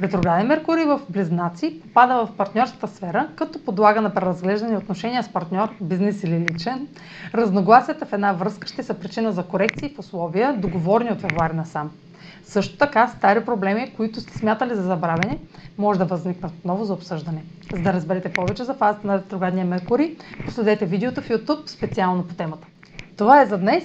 Ретрограден Меркурий в Близнаци попада в партньорската сфера, като подлага на преразглеждане отношения с партньор, бизнес или личен. Разногласията в една връзка ще са причина за корекции в условия, договорни от февруари насам. Също така, стари проблеми, които сте смятали за забравени, може да възникнат отново за обсъждане. За да разберете повече за фазата на ретроградния Меркурий, последете видеото в YouTube специално по темата. Това е за днес.